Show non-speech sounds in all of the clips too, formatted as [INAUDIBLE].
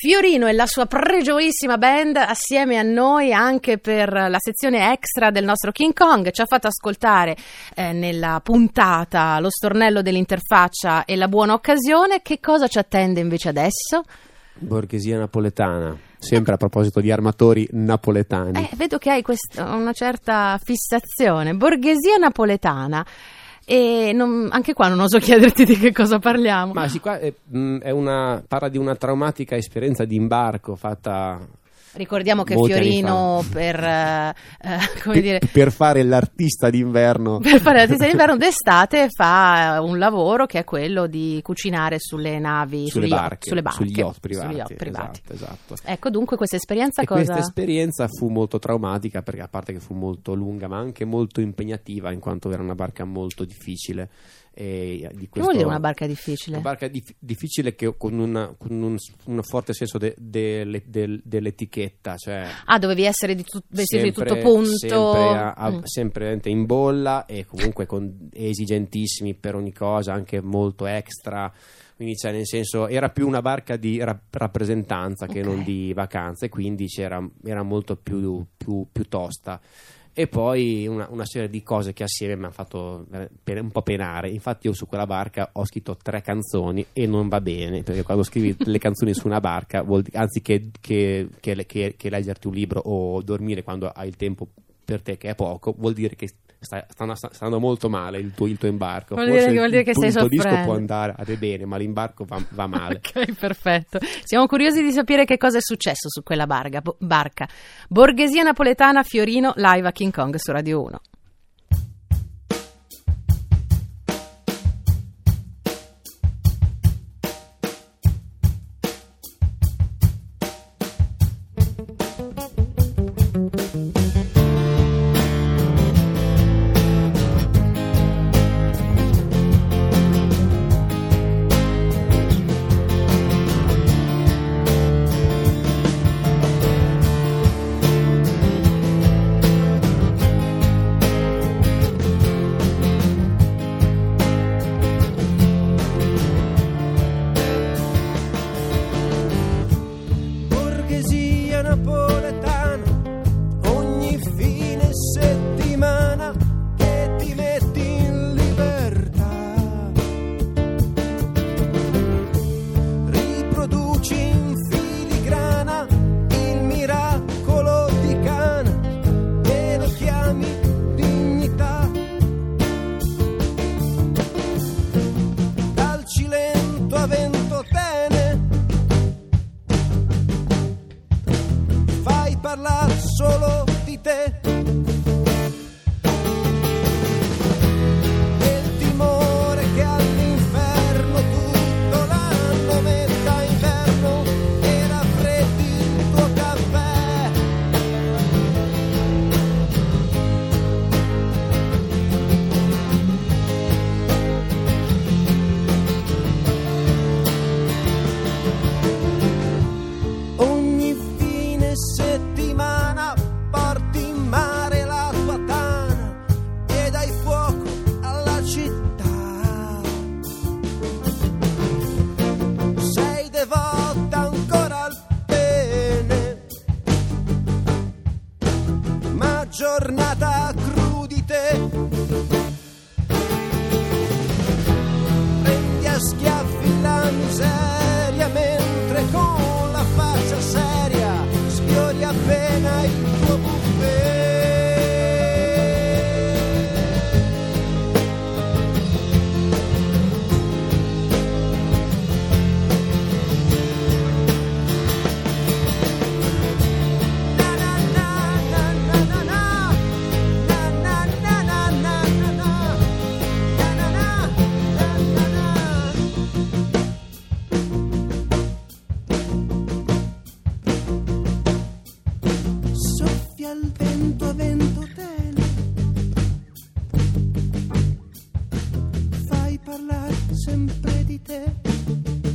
Fiorino e la sua pregioissima band assieme a noi anche per la sezione extra del nostro King Kong ci ha fatto ascoltare eh, nella puntata Lo stornello dell'interfaccia e la buona occasione. Che cosa ci attende invece adesso? Borghesia napoletana. Sempre a proposito di armatori napoletani. Eh, vedo che hai quest- una certa fissazione. Borghesia napoletana. E non, anche qua non oso [LAUGHS] chiederti di che cosa parliamo. Ma sì, qua è, mh, è una, parla di una traumatica esperienza di imbarco fatta Ricordiamo che molti Fiorino per, eh, come per, dire, per fare l'artista d'inverno. [LAUGHS] per fare l'artista d'inverno d'estate fa un lavoro che è quello di cucinare sulle navi, sulle sugli barche, sulle barche, sugli yacht privati. sugli yacht privati. Esatto, esatto. Ecco, dunque questa esperienza E cosa... questa esperienza fu molto traumatica perché a parte che fu molto lunga ma anche molto impegnativa in quanto era una barca molto difficile. E di Che questo- vuol dire una barca difficile? Una barca dif- difficile che con, una- con un, un forte senso de- de- del- dell'etichetta, cioè Ah, dovevi essere di tut- vestito di sempre- tutto punto. sempre, a- a- Mm. sempre in bolla e comunque con esigentissimi per ogni cosa, anche molto extra. Quindi, cioè, nel senso, era più una barca di ra- rappresentanza che Ok. non di vacanze, quindi c'era, era molto più, più- più tosta. E poi una, una serie di cose che assieme mi hanno fatto eh, pe- un po' penare. Infatti, io su quella barca ho scritto tre canzoni e non va bene perché quando scrivi [LAUGHS] le canzoni su una barca, vuol anziché che, che- che- che leggerti un libro o dormire quando hai il tempo per te, che è poco, vuol dire che sta, sta- sta andando molto male il tuo, il tuo imbarco. Vuol Forse dire che- vuol dire il che tuo- stai il tuo disco può andare bene, ma l'imbarco va, va male. [LAUGHS] Ok, perfetto. Siamo curiosi di sapere che cosa è successo su quella barca. bo- barca. Borghesia napoletana Fiorino live a King Kong su Radio 1. borghesia giornata parlare sempre di te.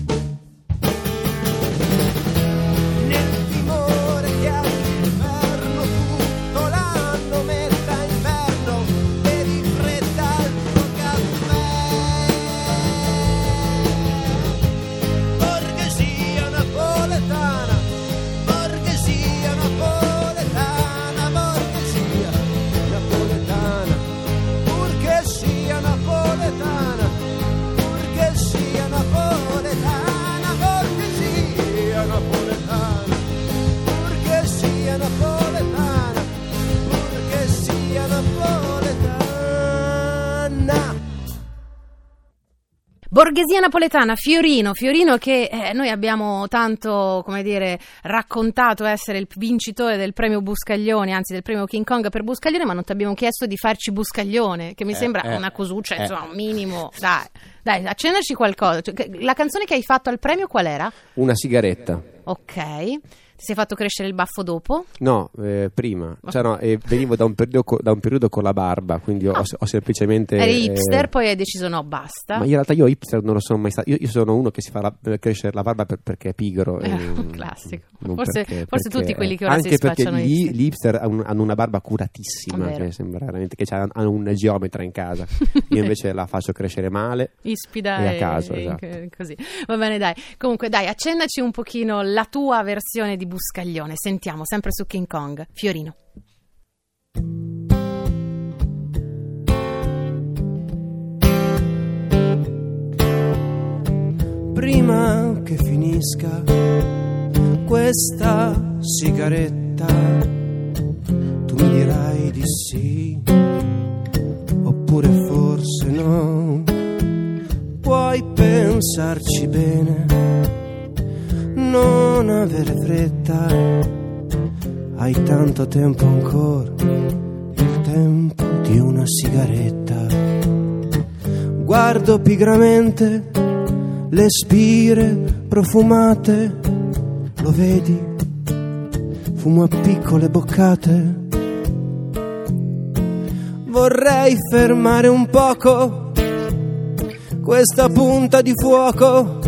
Borghesia napoletana, Fiorino, Fiorino che eh, noi abbiamo tanto, come dire, raccontato essere il vincitore del premio Buscaglione, anzi del premio King Kong per Buscaglione, ma non ti abbiamo chiesto di farci Buscaglione, che mi Eh, sembra eh, una cosuccia, eh. insomma, un minimo. Dai, dai, accennaci qualcosa. Cioè, La canzone che hai fatto al premio qual era? Una sigaretta. Ok. Ti sei fatto crescere il baffo dopo? No, eh, prima. Cioè, no, eh, venivo da un, periodo da un periodo con la barba, quindi ho, Ah. ho semplicemente... Eri eh, hipster, poi hai deciso no, basta. Ma in realtà io hipster non lo sono mai stato. Io, io sono uno che si fa la- eh, crescere la barba per- perché è pigro. Eh, classico. non Forse- perché- forse perché- tutti quelli che ora si Anche perché spacciano gli, hipster. hanno, hanno una barba curatissima, cioè sembra veramente che hanno un geometra in casa. [LAUGHS] Io invece la faccio crescere male. Ispida E a caso, e esatto. così. Va bene, dai. Comunque, dai, accennaci un pochino la tua versione di Buscaglione. Sentiamo, sempre su King Kong. Fiorino. prima che finisca questa sigaretta, tu mi dirai di sì, oppure forse no. Puoi pensarci bene, non avere fretta, hai tanto tempo ancora, il tempo di una sigaretta. Guardo pigramente le spire profumate, lo vedi? Fumo a piccole boccate. Vorrei fermare un poco questa punta di fuoco,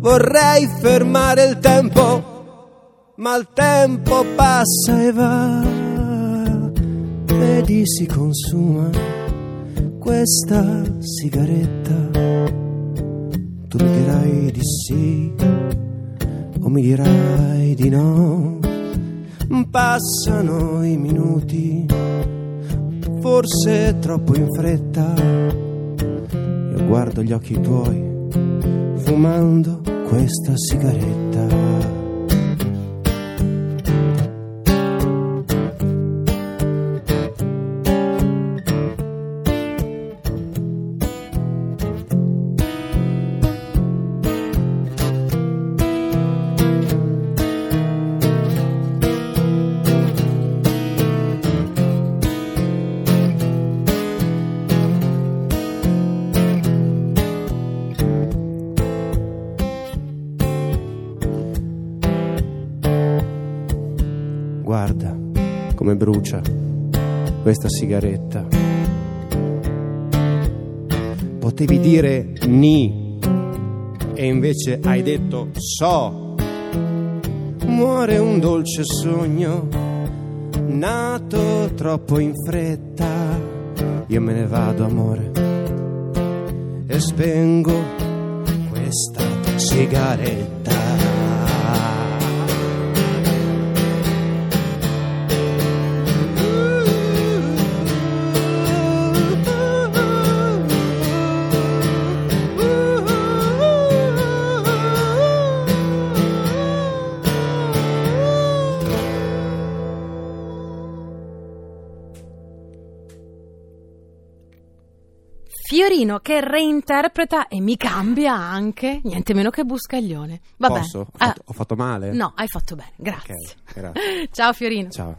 vorrei fermare il tempo, ma il tempo passa e va, vedi si consuma questa sigaretta tu mi dirai di sì o mi dirai di no. Passano i minuti, forse troppo in fretta. Io guardo gli occhi tuoi, fumando questa sigaretta. Come brucia questa sigaretta. Potevi dire ni e invece hai detto so. Muore un dolce sogno nato troppo in fretta. Io me ne vado, amore, e spengo questa sigaretta. Fiorino che reinterpreta e mi cambia anche niente meno che Buscaglione. Vabbè. Posso? Ho Ah, fatto, ho fatto male? no, hai fatto bene, grazie. Ok, grazie. [LAUGHS] Ciao Fiorino. Ciao.